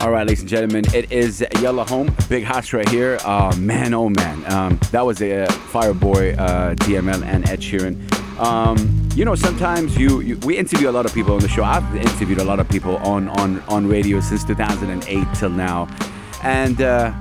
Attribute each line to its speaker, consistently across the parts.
Speaker 1: All right, ladies and gentlemen, it is Yellow Home, big house right here. Uh, man, oh man, um, that was a uh, Fireboy, uh, DML, and Ed Sheeran. Um, you know, sometimes you, you we interview a lot of people on the show. I've interviewed a lot of people on on on radio since 2008 till now, and. Uh,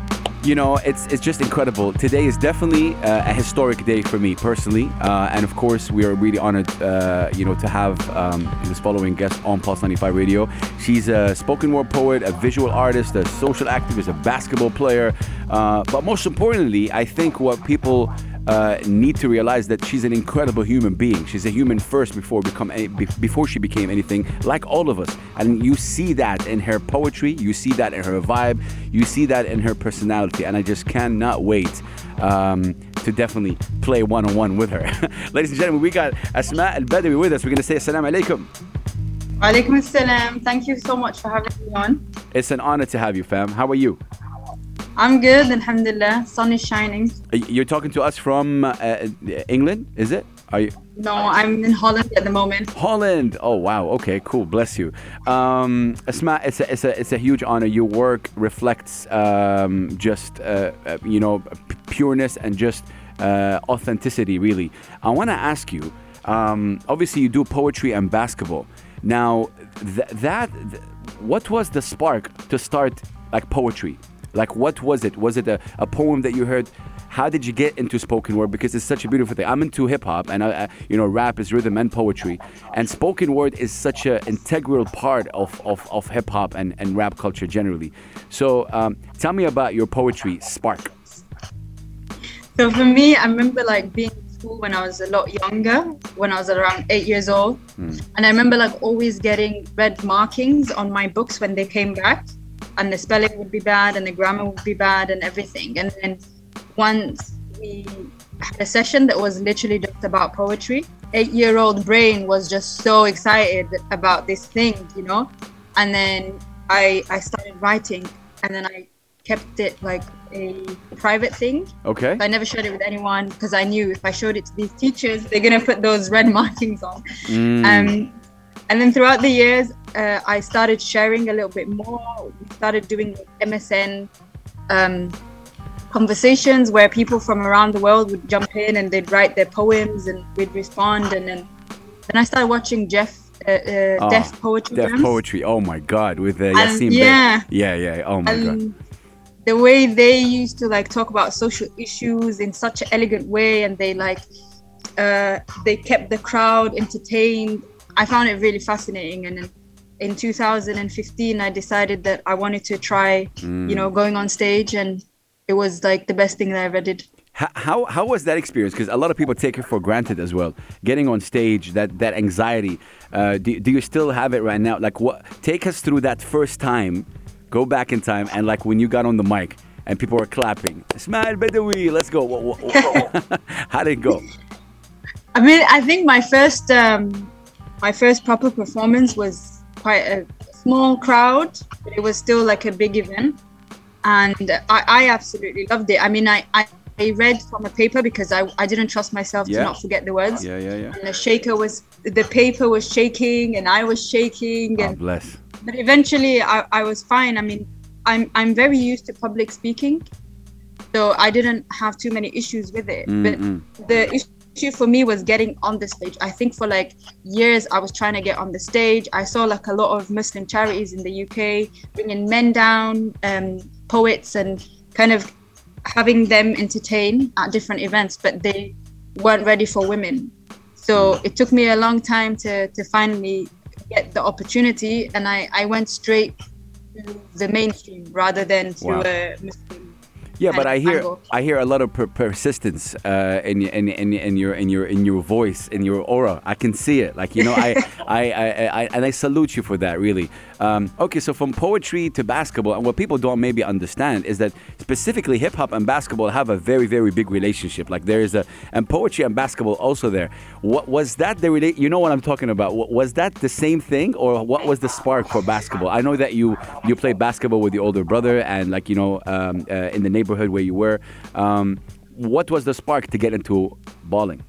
Speaker 1: you know, it's it's just incredible. Today is definitely uh, a historic day for me personally, uh, and of course, we are really honored, uh, you know, to have um, this following guest on Pulse 95 Radio. She's a spoken word poet, a visual artist, a social activist, a basketball player, uh, but most importantly, I think what people uh, need to realize that she's an incredible human being. She's a human first before become any, before she became anything, like all of us. And you see that in her poetry, you see that in her vibe, you see that in her personality. And I just cannot wait um, to definitely play one on one with her. Ladies and gentlemen, we got Asma Al Badawi with us. We're gonna say Assalamu alaikum.
Speaker 2: Walaikum assalam. Thank you so much for having me on.
Speaker 1: It's an honor to have you, fam. How are you?
Speaker 2: I'm good, alhamdulillah. Sun is shining.
Speaker 1: You're talking to us from uh, England, is it? Are you?
Speaker 2: No, I'm in Holland at the moment.
Speaker 1: Holland. Oh wow. Okay. Cool. Bless you. Um, Asma, it's a, it's a it's a huge honor. Your work reflects um, just uh, uh, you know pureness and just uh, authenticity. Really. I want to ask you. Um, obviously, you do poetry and basketball. Now, th- that th- what was the spark to start like poetry? Like, what was it? Was it a, a poem that you heard? How did you get into spoken word? Because it's such a beautiful thing. I'm into hip hop, and I, I, you know, rap is rhythm and poetry, and spoken word is such an integral part of, of, of hip hop and, and rap culture generally. So, um, tell me about your poetry spark.
Speaker 2: So for me, I remember like being in school when I was a lot younger, when I was around eight years old, mm. and I remember like always getting red markings on my books when they came back and the spelling would be bad and the grammar would be bad and everything. And then once we had a session that was literally just about poetry, eight year old brain was just so excited about this thing, you know? And then I, I started writing and then I kept it like a private thing.
Speaker 1: Okay.
Speaker 2: So I never shared it with anyone because I knew if I showed it to these teachers, they're gonna put those red markings on. Mm. Um, and then throughout the years, uh, I started sharing a little bit more. We started doing MSN um, conversations where people from around the world would jump in and they'd write their poems and we'd respond. And then, then I started watching Jeff. Uh, uh, oh, Def Poetry.
Speaker 1: Def
Speaker 2: Jams.
Speaker 1: poetry. Oh my God, with uh, Yasiin
Speaker 2: yeah,
Speaker 1: yeah, yeah. Oh my God.
Speaker 2: The way they used to like talk about social issues in such an elegant way, and they like uh, they kept the crowd entertained I found it really fascinating. And in 2015, I decided that I wanted to try, mm. you know, going on stage, and it was like the best thing that I ever did.
Speaker 1: How, how was that experience? Because a lot of people take it for granted as well. Getting on stage, that that anxiety. Uh, do, do you still have it right now? Like, what? Take us through that first time. Go back in time, and like when you got on the mic and people were clapping. Asma Elbadawi, let's go. how did it go?
Speaker 2: I mean, I think my first um, my first proper performance was quite a small crowd, but it was still like a big event. And I, I absolutely loved it. I mean, I, I, I read from a paper because I, I didn't trust myself yeah. to not forget the words.
Speaker 1: Yeah, yeah, yeah.
Speaker 2: And the shaker was, the paper was shaking and I was shaking. And,
Speaker 1: bless.
Speaker 2: But eventually I, I was fine. I mean, I'm, I'm very used to public speaking. So I didn't have too many issues with it. Mm-hmm. But the issue for me was getting on the stage. I think for like years I was trying to get on the stage. I saw like a lot of Muslim charities in the UK bringing men down, um, poets, and kind of having them entertain at different events, but they weren't ready for women. So it took me a long time to to finally get the opportunity, and I I went straight to the mainstream rather than to wow. a Muslim
Speaker 1: yeah, but I hear I hear a lot of per- persistence uh, in, in, in in your in your in your voice in your aura. I can see it. Like you know, I, I, I, I, and I salute you for that. Really. Um, okay, so from poetry to basketball, and what people don't maybe understand is that specifically hip hop and basketball have a very very big relationship. Like there is a and poetry and basketball also there. What was that the relate? You know what I'm talking about? Was that the same thing, or what was the spark for basketball? I know that you you played basketball with your older brother, and like you know um, uh, in the neighborhood neighborhood where you were. Um, what was the spark to get into bowling?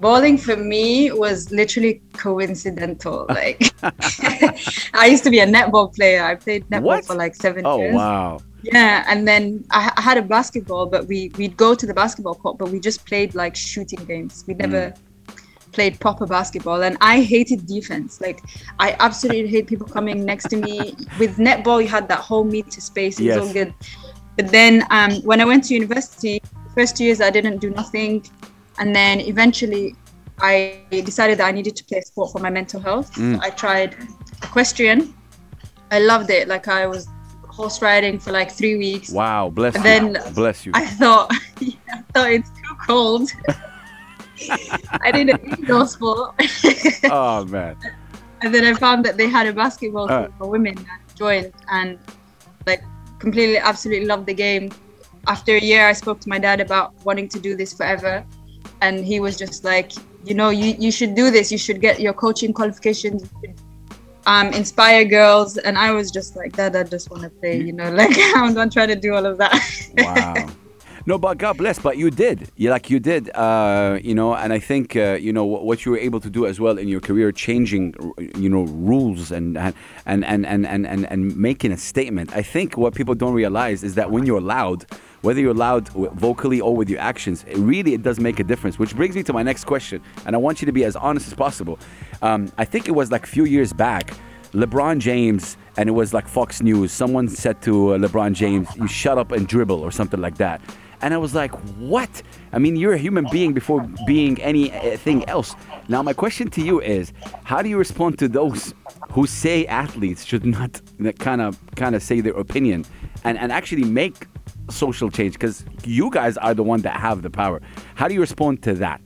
Speaker 2: bowling for me was literally coincidental. Like I used to be a netball player. I played netball
Speaker 1: What?
Speaker 2: for like seven
Speaker 1: Oh
Speaker 2: years.
Speaker 1: Oh wow.
Speaker 2: Yeah, and then I, I had a basketball, but we we'd go to the basketball court, but we just played like shooting games. We never played proper basketball, and I hated defense. Like I absolutely hate people coming next to me. With netball, you had that whole meter space. It was
Speaker 1: Yes.
Speaker 2: all good. But then um, when I went to university, first two years I didn't do nothing, and then eventually I decided that I needed to play sport for my mental health.
Speaker 1: Mm.
Speaker 2: So I tried equestrian. I loved it. Like I was horse riding for like three weeks.
Speaker 1: Wow. Bless
Speaker 2: And
Speaker 1: you.
Speaker 2: then
Speaker 1: Bless you.
Speaker 2: I thought, I thought it's too cold. I didn't indoor sport.
Speaker 1: oh man.
Speaker 2: and then I found that they had a basketball
Speaker 1: Uh.
Speaker 2: team for women that joined and completely, absolutely loved the game. After a year, I spoke to my dad about wanting to do this forever. And he was just like, you know, you, you should do this. You should get your coaching qualifications. Um, inspire girls. And I was just like, Dad, I just want to play, you know, like I'm not trying to do all of that.
Speaker 1: Wow. No, but God bless. But you did. You like you did. Uh, you know, and I think uh, you know what, you were able to do as well in your career, changing you know rules and and and and and and, and, and making a statement. I think what people don't realize is that when you're loud, whether you're loud vocally or with your actions, it really it does make a difference. Which brings me to my next question, and I want you to be as honest as possible. Um, I think it was like a few years back. LeBron James, and it was like Fox News. Someone said to uh, LeBron James, "You shut up and dribble" or something like that. And I was like, "What? I mean, you're a human being before being anything else." Now, my question to you is, how do you respond to those who say athletes should not kind of kind of say their opinion and and actually make social change? Because you guys are the one that have the power. How do you respond to that?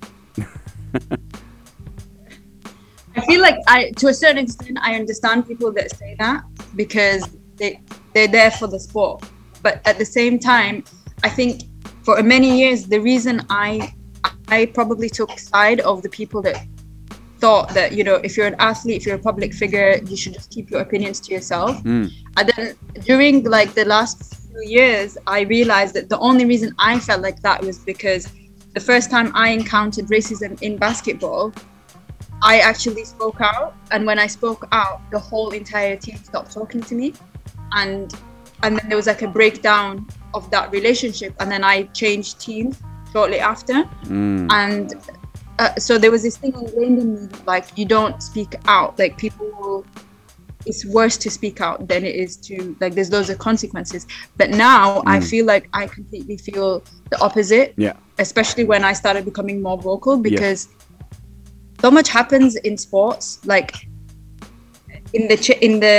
Speaker 2: I feel like I, to a certain extent, I understand people that say that because they they're there for the sport. But at the same time, I think for many years, the reason I I probably took side of the people that thought that you know if you're an athlete, if you're a public figure, you should just keep your opinions to yourself.
Speaker 1: Mm.
Speaker 2: And then during like the last few years, I realized that the only reason I felt like that was because the first time I encountered racism in basketball, I actually spoke out, and when I spoke out, the whole entire team stopped talking to me, and and then there was like a breakdown of that relationship, and then I changed teams shortly after,
Speaker 1: Mm.
Speaker 2: and uh, so there was this thing ingrained in me like you don't speak out, like people will. It's worse to speak out than it is to like. There's loads of consequences, but now I
Speaker 1: Mm.
Speaker 2: feel like I completely feel the opposite
Speaker 1: Yeah.
Speaker 2: especially when I started becoming more vocal because so much happens in sports, like in the ch- in the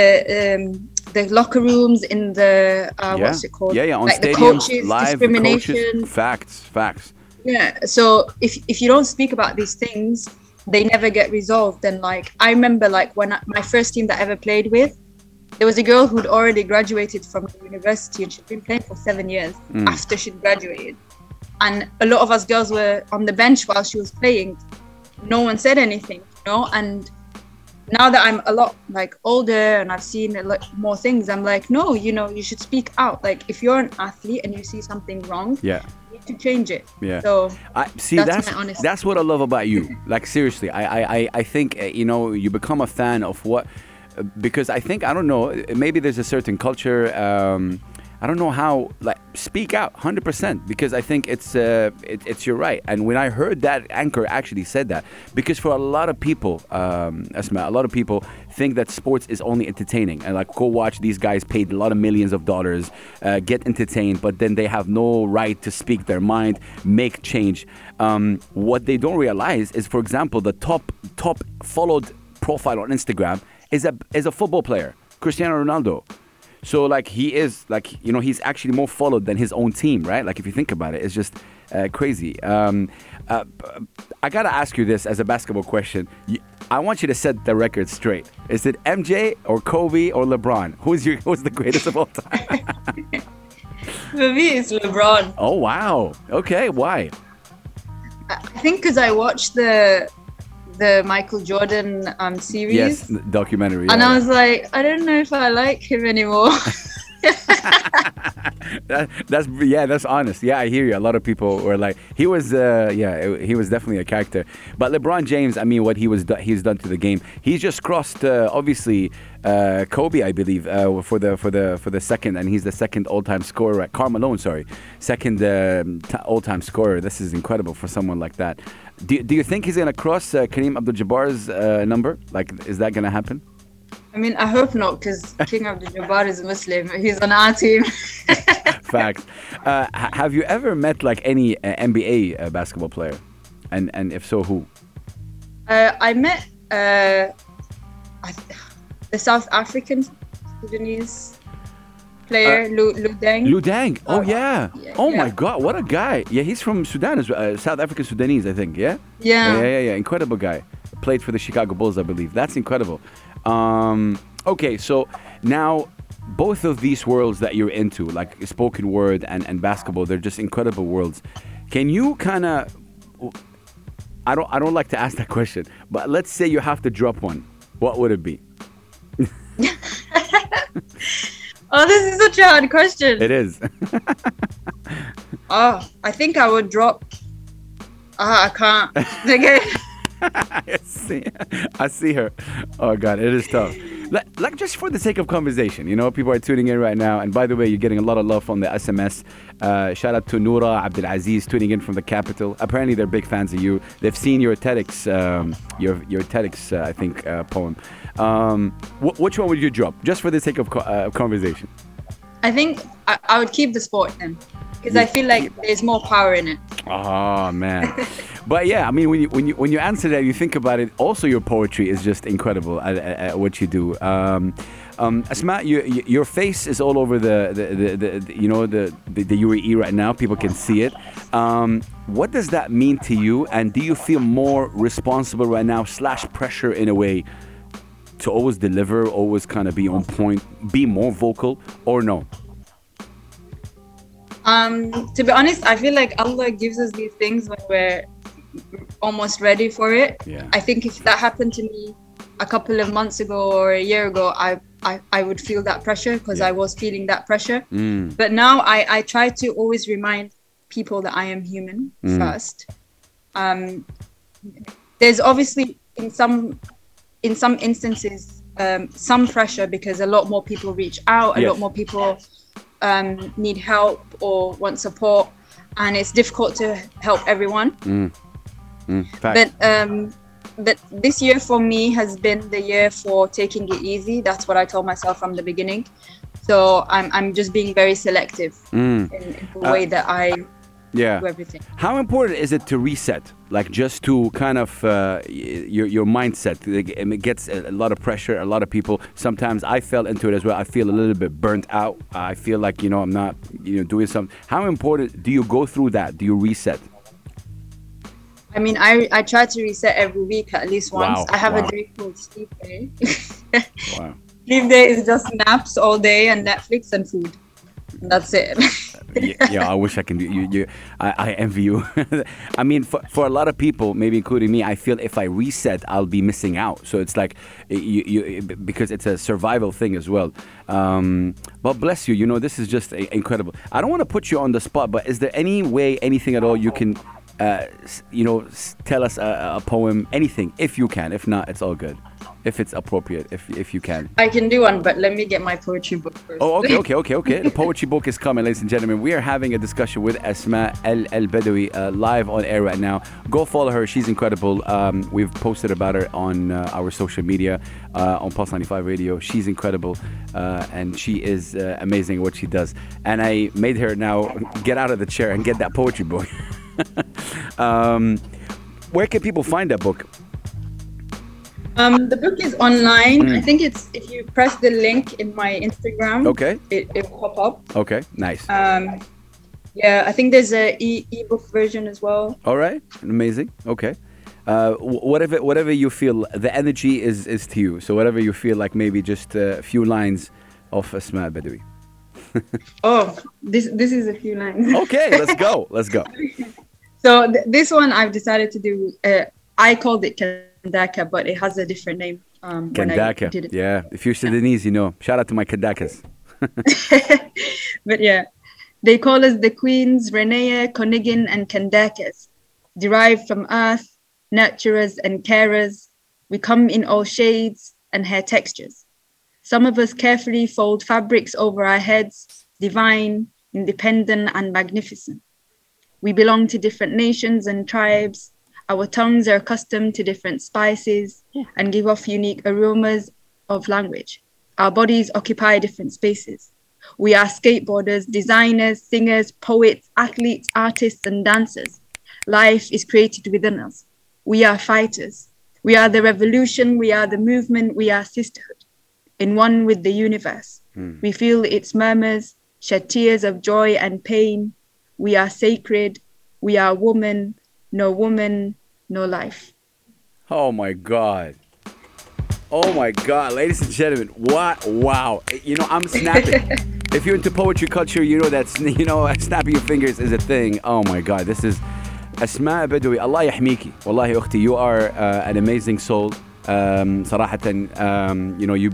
Speaker 2: um, the locker rooms, in the uh,
Speaker 1: yeah.
Speaker 2: what's it called?
Speaker 1: Yeah, yeah. On
Speaker 2: like the
Speaker 1: stadiums,
Speaker 2: coaches,
Speaker 1: live,
Speaker 2: discrimination.
Speaker 1: coaches. Facts, facts.
Speaker 2: Yeah. So if if you don't speak about these things, they never get resolved. And like I remember, like when I, my first team that I ever played with, there was a girl who'd already graduated from the university and she'd been playing for seven years
Speaker 1: Mm.
Speaker 2: after she'd graduated. And a lot of us girls were on the bench while she was playing. No one said anything, you know. And now that I'm a lot like older and I've seen a lot more things, I'm like, no, you know, you should speak out. Like if you're an athlete and you see something wrong,
Speaker 1: Yeah.
Speaker 2: you need to change it.
Speaker 1: Yeah.
Speaker 2: So
Speaker 1: I see
Speaker 2: That's
Speaker 1: that's that's what I love about you. Like seriously, I I I- I think uh, you know you become a fan of what uh, because I think I don't know uh, maybe there's a certain culture. Um, I don't know how like speak out 100% because I think it's uh, it, it's your right. And when I heard that anchor actually said that because for a lot of people, um, Asma, a lot of people think that sports is only entertaining and like go watch these guys paid a lot of millions of dollars, uh, get entertained, but then they have no right to speak their mind, make change. Um, what they don't realize is, for example, the top top followed profile on Instagram is a is a football player, Cristiano Ronaldo. So like he is like you know he's actually more followed than his own team, right? Like if you think about it, it's just uh, crazy. Um, uh, I gotta ask you this as a basketball question. I want you to set the record straight. Is it MJ or Kobe or LeBron? Who's your who's the greatest of all time?
Speaker 2: for me, it's LeBron.
Speaker 1: oh wow. Okay, why?
Speaker 2: I I think because I watched the the Michael Jordan um series.
Speaker 1: Yes, documentary.
Speaker 2: And
Speaker 1: yeah,
Speaker 2: I was like, I don't know if I like him anymore.
Speaker 1: that, that's yeah, that's honest. Yeah, I hear you. A lot of people were like, he was, uh, yeah, he was definitely a character. But LeBron James, I mean, what he was, he's done to the game. He's just crossed, uh, obviously, uh, Kobe, I believe, uh, for the for the for the second, and he's the second all-time scorer. At Malone, sorry, second um, t- all-time scorer. This is incredible for someone like that. Do, do you think he's gonna cross uh, Kareem Abdul-Jabbar's uh, number? Like, is that gonna happen?
Speaker 2: I mean, I hope not, because Kareem Abdul-Jabbar is Muslim. He's on our team.
Speaker 1: Facts. Uh, have you ever met like any uh, NBA uh, basketball player, and and if so, who?
Speaker 2: Uh, I met uh, I, the South African Sudanese player, Lu, Luol Deng.
Speaker 1: Luol Deng. Oh yeah.
Speaker 2: yeah,
Speaker 1: Oh my. God, what a guy! Yeah, he's from Sudan, as well, uh, South African Sudanese, I think. Yeah.
Speaker 2: Yeah.
Speaker 1: Yeah, yeah, yeah. Incredible guy. Played for the Chicago Bulls, I believe. That's incredible. Um, okay, so now both of these worlds that you're into, like spoken word and, and basketball, they're just incredible worlds. Can you kind of I don't I don't like to ask that question, but let's say you have to drop one. What would it be?
Speaker 2: Oh, this is such a hard question.
Speaker 1: It is.
Speaker 2: Oh, I think I would drop. Ah, I can't.
Speaker 1: I see. I see her. Oh God, it is tough. Like, like just for the sake of conversation, you know, people are tuning in right now. And by the way, you're getting a lot of love from the SMS. Uh, shout out to Noura Abdelaziz tuning in from the capital. Apparently, they're big fans of you. They've seen your TEDx, um, your your TEDx, uh, I think, uh, poem. Um, wh- which one would you drop, just for the sake of co- uh, conversation?
Speaker 2: I think I, I would keep the sport then, because I feel like there's more power in it.
Speaker 1: Oh man, but yeah, I mean, when you when you when you answer that, you think about it. Also, your poetry is just incredible at, at, at what you do. Um, um, Asma, you, you, your face is all over the the, the, the, the you know the, the the UAE right now. People can see it. Um, what does that mean to you? And do you feel more responsible right now, slash pressure in a way, to always deliver, always kind of be on point, be more vocal, or no?
Speaker 2: Um, to be honest, I feel like Allah gives us these things when we're almost ready for it.
Speaker 1: Yeah.
Speaker 2: I think if that happened to me a couple of months ago or a year ago, I I, I would feel that pressure because
Speaker 1: Yeah.
Speaker 2: I was feeling that pressure.
Speaker 1: Mm,
Speaker 2: But now I, I try to always remind people that I am human
Speaker 1: Mm.
Speaker 2: first. Um, there's obviously in some in some instances um, some pressure because a lot more people reach out, a
Speaker 1: Yes.
Speaker 2: lot more people um, need help or want support, and it's difficult to help everyone.
Speaker 1: mm, fact.
Speaker 2: But um, but this year for me has been the year for taking it easy. That's what I told myself from the beginning. So I'm I'm just being very selective
Speaker 1: Mm,
Speaker 2: in, in the
Speaker 1: Uh,
Speaker 2: way that I
Speaker 1: yeah.
Speaker 2: everything.
Speaker 1: How important is it to reset? Like just to kind of uh, your your mindset. It gets a a lot of pressure. A lot of people. Sometimes I fell into it as well. I feel a little bit burnt out. I feel like you know I'm not you know doing something. How important do you go through that? Do you reset?
Speaker 2: I mean, I I try to reset every week at least once.
Speaker 1: Wow,
Speaker 2: I have
Speaker 1: wow.
Speaker 2: a day called sleep day.
Speaker 1: Wow.
Speaker 2: sleep day is just naps all day and Netflix and food. That's it.
Speaker 1: yeah, yeah, I wish I can do you. you I, I envy you. I mean, for, for a lot of people, maybe including me, I feel if I reset, I'll be missing out. So it's like you, you because it's a survival thing as well. Um, but bless you, you know, this is just incredible. I don't want to put you on the spot, but is there any way, anything at all, you can, uh, you know, tell us a, a poem, anything, if you can. If not, it's all good. If it's appropriate, if if you can.
Speaker 2: I can do one, but let me get my poetry book first.
Speaker 1: Oh, okay, okay, okay, okay. The poetry book is coming, ladies and gentlemen. We are having a discussion with Asma El El Badawi uh, live on air right now. Go follow her; she's incredible. Um, we've posted about her on uh, our social media, uh, on Pulse 95 Radio. She's incredible, uh, and she is uh, amazing what she does. And I made her now get out of the chair and get that poetry book. um, where can people find that book?
Speaker 2: Um, the book is online. I think it's if you press the link in my Instagram,
Speaker 1: Okay,
Speaker 2: it it will pop up.
Speaker 1: okay, nice.
Speaker 2: Um, yeah, I think there's a e ebook version as well.
Speaker 1: All right, amazing. Okay, uh, whatever whatever you feel, the energy is is to you. So whatever you feel like, maybe just a few lines of Asma Badawi.
Speaker 2: Oh, this this is a few lines.
Speaker 1: Okay, let's go. Let's go.
Speaker 2: So th- this one I've decided to do. Uh, I called it Kandaka, but it has a different name. Um, when I
Speaker 1: Kandaka.
Speaker 2: did it.
Speaker 1: Yeah, if you're Sudanese, you know. Shout out to my Kandakas.
Speaker 2: but yeah, they call us the queens, Reina, Koningin, and Kandakas, derived from earth, nurturers, and carers. We come in all shades and hair textures. Some of us carefully fold fabrics over our heads, divine, independent, and magnificent. We belong to different nations and tribes. Our tongues are accustomed to different spices and give off unique aromas of language. Our bodies occupy different spaces. We are skateboarders, designers, singers, poets, athletes, artists, and dancers. Life is created within us. We are fighters. We are the revolution. We are the movement. We are sisterhood. In one with the universe. Hmm. We feel its murmurs, shed tears of joy and pain. We are sacred. We are woman. No woman, no life.
Speaker 1: Oh my God. Oh my God, ladies and gentlemen, what? Wow. You know, I'm snapping. if you're into poetry culture, you know that's, you know, snapping your fingers is a thing. Oh my God, this is أسماء بدوي الله يحميكي والله أختي you are uh, an amazing soul um, صراحة um, you know you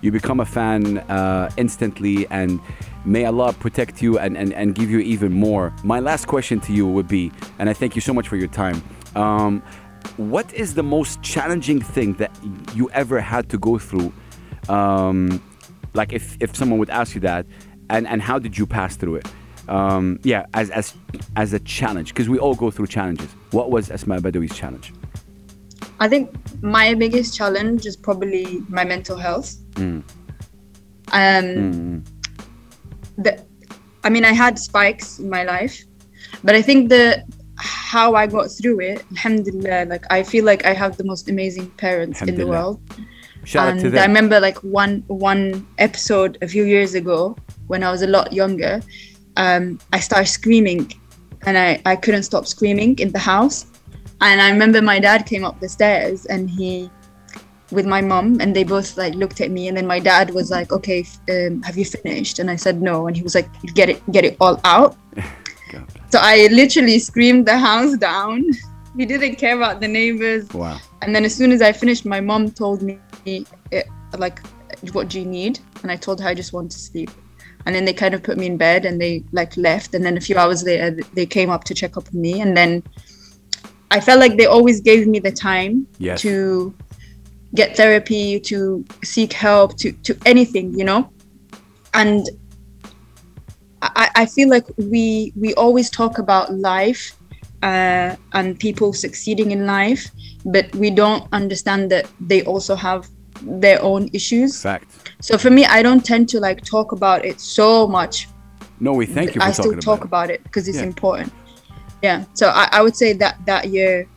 Speaker 1: you become a fan uh, instantly and may Allah protect you and, and, and give you even more my last question to you would be and I thank you so much for your time um, what is the most challenging thing that you ever had to go through? Um, like if, if someone would ask you that and, and how did you pass through it? Um, yeah as, as, as a challenge because we all go through challenges. What was Asma Badawi's challenge?
Speaker 2: I think my biggest challenge is probably my mental health.
Speaker 1: Mm.
Speaker 2: Um, the, I mean, I had spikes in my life, but I think the how I got through it, alhamdulillah, like I feel like I have the most amazing parents in the world.
Speaker 1: shout out to
Speaker 2: and I remember like one one episode a few years ago when I was a lot younger, um, I started screaming, and I I couldn't stop screaming in the house, and I remember my dad came up the stairs and he with my mom and they both like looked at me and then my dad was like okay um, have you finished? And i said no. And he was like get it get it all out
Speaker 1: God.
Speaker 2: so i literally screamed the house down he didn't care about the neighbors
Speaker 1: wow
Speaker 2: and then as soon as I finished, my mom told me, eh, like, what do you need? And I told her I just want to sleep. And then they kind of put me in bed and they like left. And then a few hours later, they came up to check up on me. And then I felt like they always gave me the time
Speaker 1: Yes.
Speaker 2: to get therapy, to seek help, to to anything, you know. And I, I feel like we we always talk about life uh, and people succeeding in life, but we don't understand that they also have their own issues.
Speaker 1: fact
Speaker 2: So for me, I don't tend to like talk about it so much.
Speaker 1: no we thank you for
Speaker 2: I still talk
Speaker 1: about
Speaker 2: about it because it's
Speaker 1: Yeah.
Speaker 2: important. Yeah. So I, I would say that that year,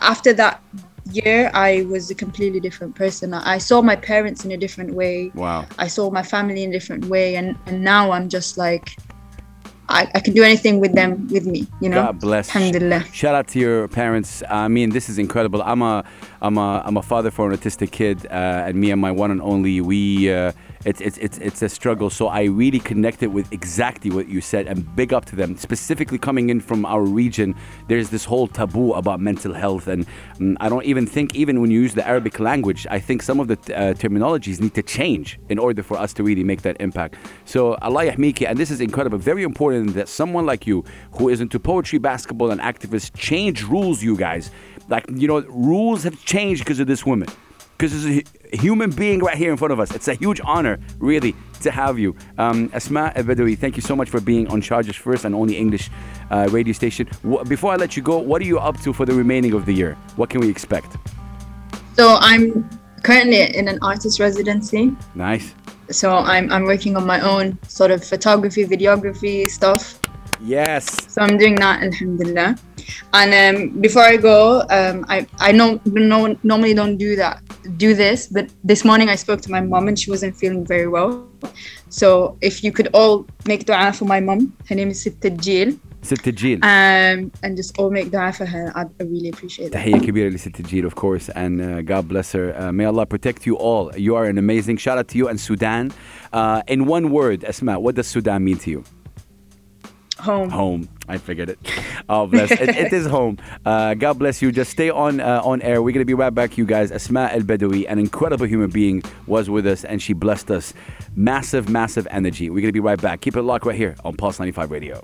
Speaker 2: after that year, I was a completely different person. I saw my parents in a different way.
Speaker 1: wow
Speaker 2: I saw my family in a different way, and and now I'm just like, I, I can do anything with them with me. You know.
Speaker 1: God bless.
Speaker 2: Alhamdulillah.
Speaker 1: Shout out to your parents. I mean, this is incredible. I'm a, I'm a, I'm a father for an autistic kid, uh, and me and my one and only. We, uh, it's, it's, it's, it's a struggle. So I really connected with exactly what you said, and big up to them. Specifically coming in from our region, there's this whole taboo about mental health, and mm, I don't even think, even when you use the Arabic language, I think some of the uh, terminologies need to change in order for us to really make that impact. So Allah yahmiki, and this is incredible, very important that someone like you, who is into poetry, basketball, and activists, change rules, you guys. Like, you know, rules have changed because of this woman. Because there's a human being right here in front of us. It's a huge honor, really, to have you. Um, Asma Badawi, thank you so much for being on Sharjah's First and only English uh, radio station. Before I let you go, what are you up to for the remaining of the year? What can we expect?
Speaker 2: So I'm currently in an artist residency.
Speaker 1: Nice.
Speaker 2: So I'm I'm working on my own sort of photography, videography stuff.
Speaker 1: Yes.
Speaker 2: So I'm doing that, alhamdulillah. And um, before I go, um, I I know no, normally don't do that, do this, but this morning I spoke to my mom and she wasn't feeling very well. So if you could all make dua for my mom, her name is Sitta Jil,
Speaker 1: ست جيل
Speaker 2: um, and just all make dua for her I'd, really appreciate it
Speaker 1: تحية كبيرة لست جيل of course and uh, God bless her uh, may Allah protect you all you are an amazing shout out to you and Sudan uh, in one word Asma what does Sudan mean to you
Speaker 2: home
Speaker 1: home I figured it. Oh, bless. it, it is home. Uh, God bless you. Just stay on uh, on air. We're going to be right back, you guys. Asma Elbadawi, an incredible human being, was with us and she blessed us. Massive, massive energy. We're going to be right back. Keep it locked right here on Pulse 95 Radio.